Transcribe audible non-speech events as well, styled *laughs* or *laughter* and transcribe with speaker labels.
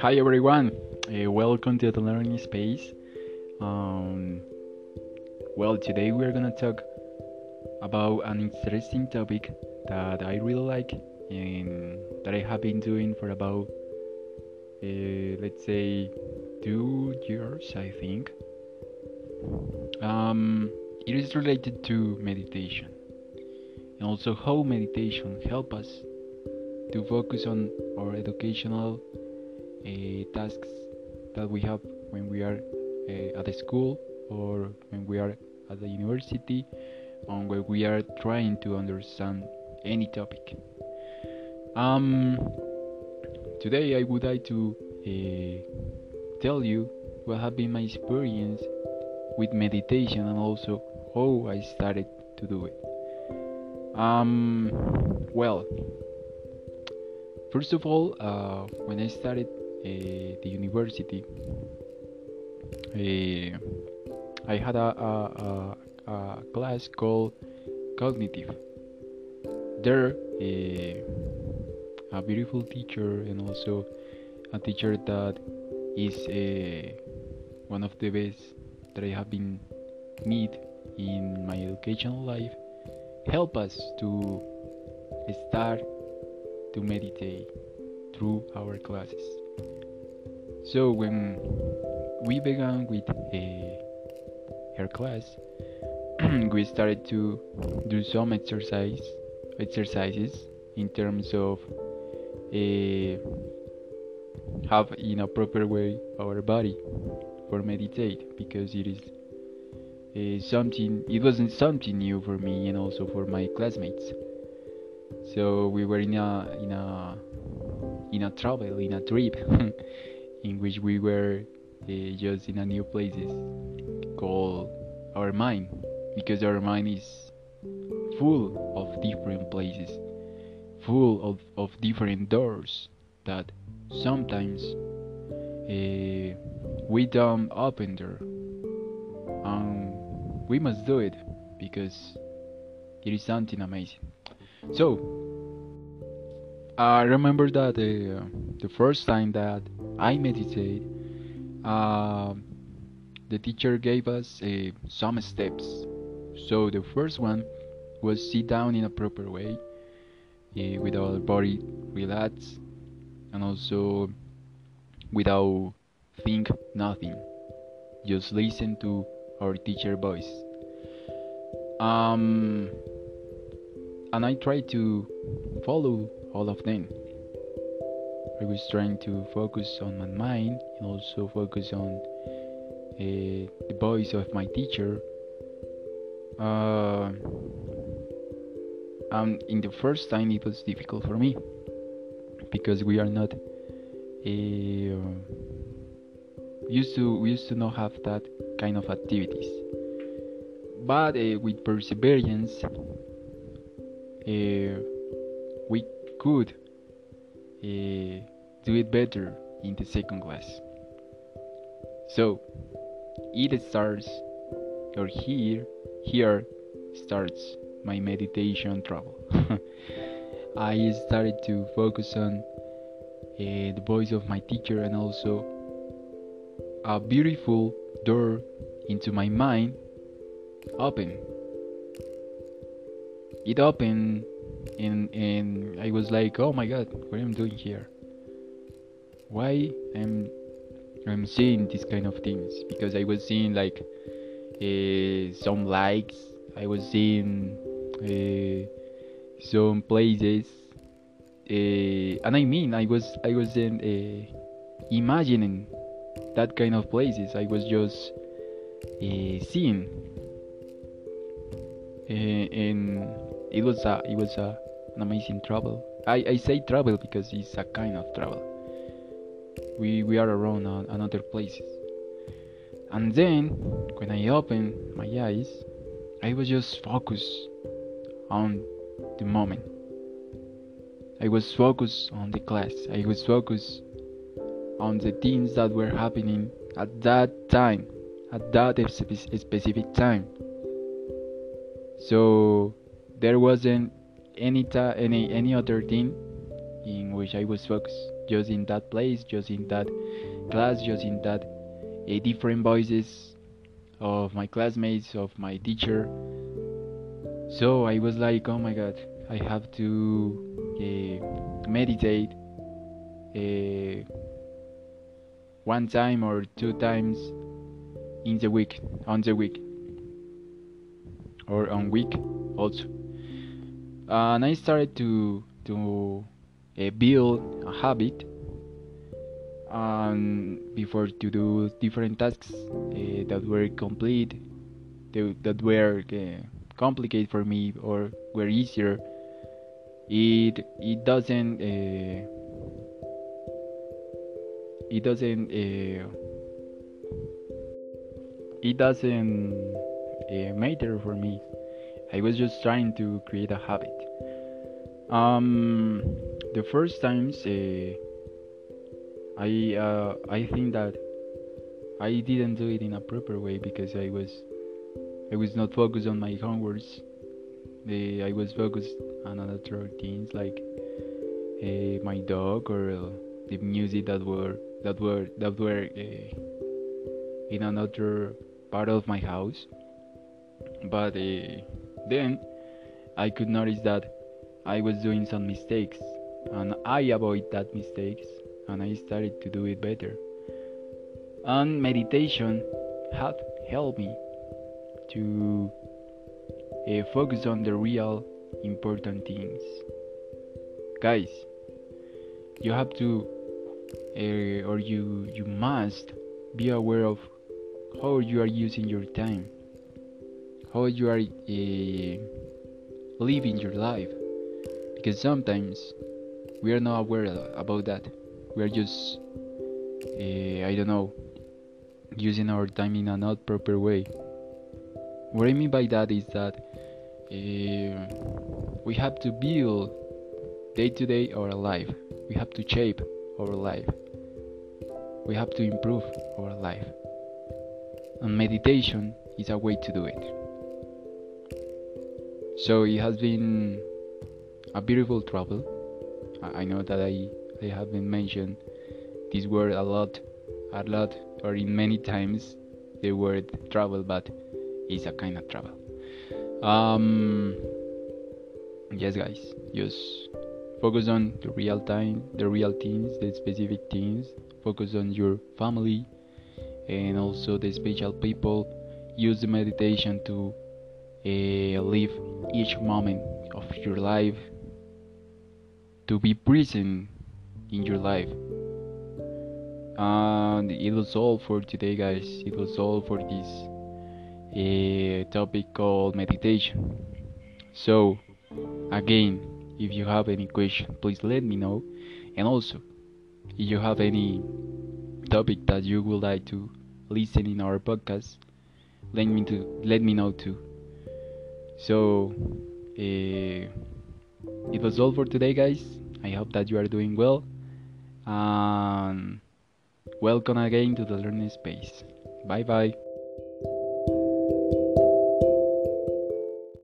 Speaker 1: Hi everyone, uh, welcome to the learning space. Um, well, today we're gonna talk about an interesting topic that I really like and that I have been doing for about, uh, let's say, two years, I think. Um, it is related to meditation and also how meditation help us to focus on our educational uh, tasks that we have when we are uh, at the school or when we are at the university and when we are trying to understand any topic. Um, today I would like to uh, tell you what have been my experience with meditation and also how I started to do it. Um, well, first of all, uh, when I started uh, the university, uh, I had a, a, a, a, class called cognitive. There, uh, a beautiful teacher and also a teacher that is uh, one of the best that I have been meet in my educational life help us to start to meditate through our classes. So when we began with a, her class, *clears throat* we started to do some exercise exercises in terms of uh, have in a proper way our body for meditate because it is uh, something it wasn't something new for me and also for my classmates. So we were in a in a in a travel in a trip *laughs* in which we were uh, just in a new places called our mind because our mind is full of different places full of, of different doors that sometimes uh, we don't open there and we must do it because it is something amazing so I remember that uh, the first time that I meditate, uh, the teacher gave us uh, some steps. So the first one was sit down in a proper way, uh, with our body relaxed, and also without think nothing. Just listen to our teacher voice. Um, and I try to follow all of them. I was trying to focus on my mind and also focus on uh, the voice of my teacher. Uh, and in the first time, it was difficult for me because we are not uh, used to we used to not have that kind of activities. But uh, with perseverance, uh, we could uh, do it better in the second class. So it starts, or here, here starts my meditation travel. *laughs* I started to focus on the voice of my teacher and also a beautiful door into my mind open. It opened and and I was like, oh my god, what am I doing here? Why am I'm seeing these kind of things? Because I was seeing like uh, some likes, I was seeing uh, some places, uh, and I mean, I was I wasn't imagining that kind of places. I was just seeing, and it was a it was a, an amazing travel. I, I say travel because it's a kind of travel. We we are around uh, another places, and then when I opened my eyes, I was just focused on the moment. I was focused on the class. I was focused on the things that were happening at that time, at that specific time. So there wasn't any ta- any any other thing in which I was focused just in that place just in that class just in that uh, different voices of my classmates of my teacher so I was like oh my god I have to uh, meditate uh, one time or two times in the week on the week or on week also. And I started to to uh, build a habit and before to do different tasks uh, that were complete that were uh, complicated for me or were easier it it doesn't it doesn't uh, it doesn't uh, matter for me. I was just trying to create a habit. Um the first times uh, i uh, i think that i didn't do it in a proper way because i was i was not focused on my homeworks uh, i was focused on other things like my dog or the music that were that were that were uh, in another part of my house. But uh, then i could notice that i was doing some mistakes and i avoid that mistakes and i started to do it better. And meditation had helped me to uh, focus on the real important things. Guys you have to uh, or you you must be aware of how you are using your time how you are uh, living your life. Because sometimes we are not aware about that. We are just uh, i don't know using our time in a not proper way. What i mean by that is that uh, we have to build day to day our life. We have to shape our life. We have to improve our life. And meditation is a way to do it. So it has been a beautiful travel. I know that i i haven't mentioned this word a lot a lot or in many times the word travel but it's a kind of travel. Um yes guys just focus on the real time the real things the specific things. Focus on your family and also the special people. Use the meditation to uh, live each moment of your life. To be present in your life. And it was all for today guys. It was all for this uh, topic called meditation. So again if you have any question please let me know. And also if you have any topic that you would like to listen in our podcast let me to let me know too. So uh, it was all for today guys. I hope that you are doing well. And welcome again to the learning space. Bye bye